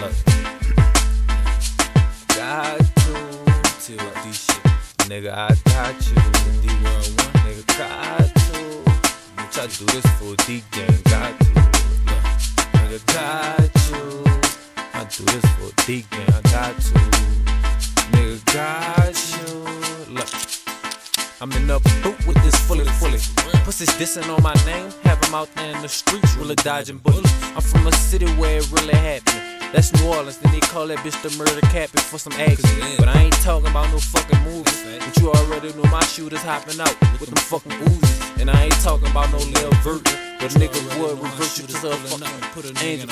Look. Got to do this shit. Nigga, I got you. D11, nigga, got to. Bitch, I do this for D gang, got you. Look. Nigga, got you. I do this for D gang, I got you. Nigga, got you. Look. I'm in a boot with this fully, fully. Pussies dissing on my name, have 'em out there in the streets, really dodging bullets. I'm from a city where it really happened. That's New Orleans, then they call that bitch the murder cabin for some action. But I ain't talking about no fucking movies. But you already know my shooters hopping out with them fucking Uzis. And I ain't talking about no Lil Vert. But nigga would revert you to a fucking angel.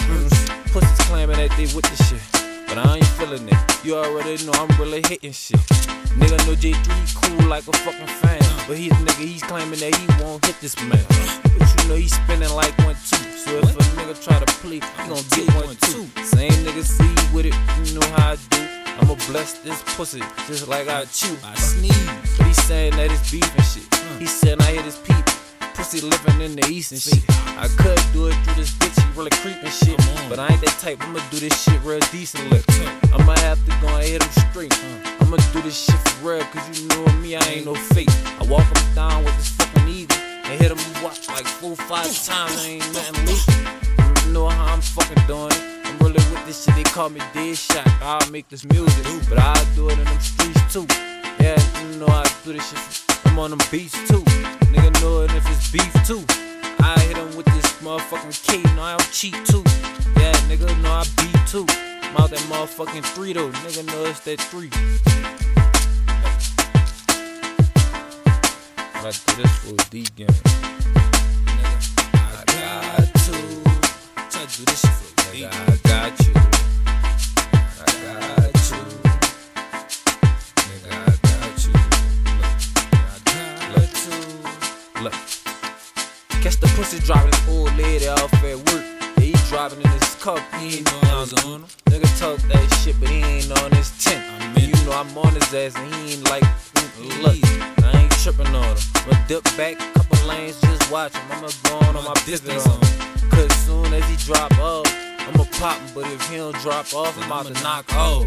Pussies claiming that they with the shit. But I ain't feeling it. You already know I'm really hitting shit. Nigga know J3 cool like a fucking fan. But he nigga, he's claiming that he won't hit this man. But you know he's spinning like one two. So if a nigga try to play, he gon' get one two. Same nigga see with it, you know how I do. I'ma bless this pussy just like I chew. I sneeze. But he saying that it's beef and shit. He said I hit his peep. Pussy living in the east and shit. I could do it through this bitch, he really creeping shit. But I ain't that type, I'ma do this shit real decently. I'ma have to go and hit him straight. I'ma do this shit for real, cause you know me, I ain't no fake. I walk him down with this fucking eagle and hit him watch like four, five times, I ain't nothing leaking. I'm fucking doing it. I'm really with this shit, they call me Dead Shot. I'll make this music, but I'll do it in them streets too. Yeah, you know I do this shit. I'm on them beats too. Nigga know it if it's beef too. I hit him with this motherfucking K, know I don't cheat too. Yeah, nigga know I beat too. I'm out that motherfucking three though. Nigga know it's that three. I do this for a D game. I got do this shit for Nigga, I got you. I got you. Nigga, I got you. I got to. Look. Catch the pussy driving this old lady off at work. Yeah, he driving in his cup. He ain't know I was on him. Nigga talk that shit, but he ain't on his tent. I'm And in you know I'm on his ass, and he ain't like, mm, look, I ain't tripping on him. I'ma dip back, couple lanes, watch him. I'ma go on on my distance on. Cause soon as he drop off, I'ma pop him. But if he don't drop off, I'm I'ma to knock off.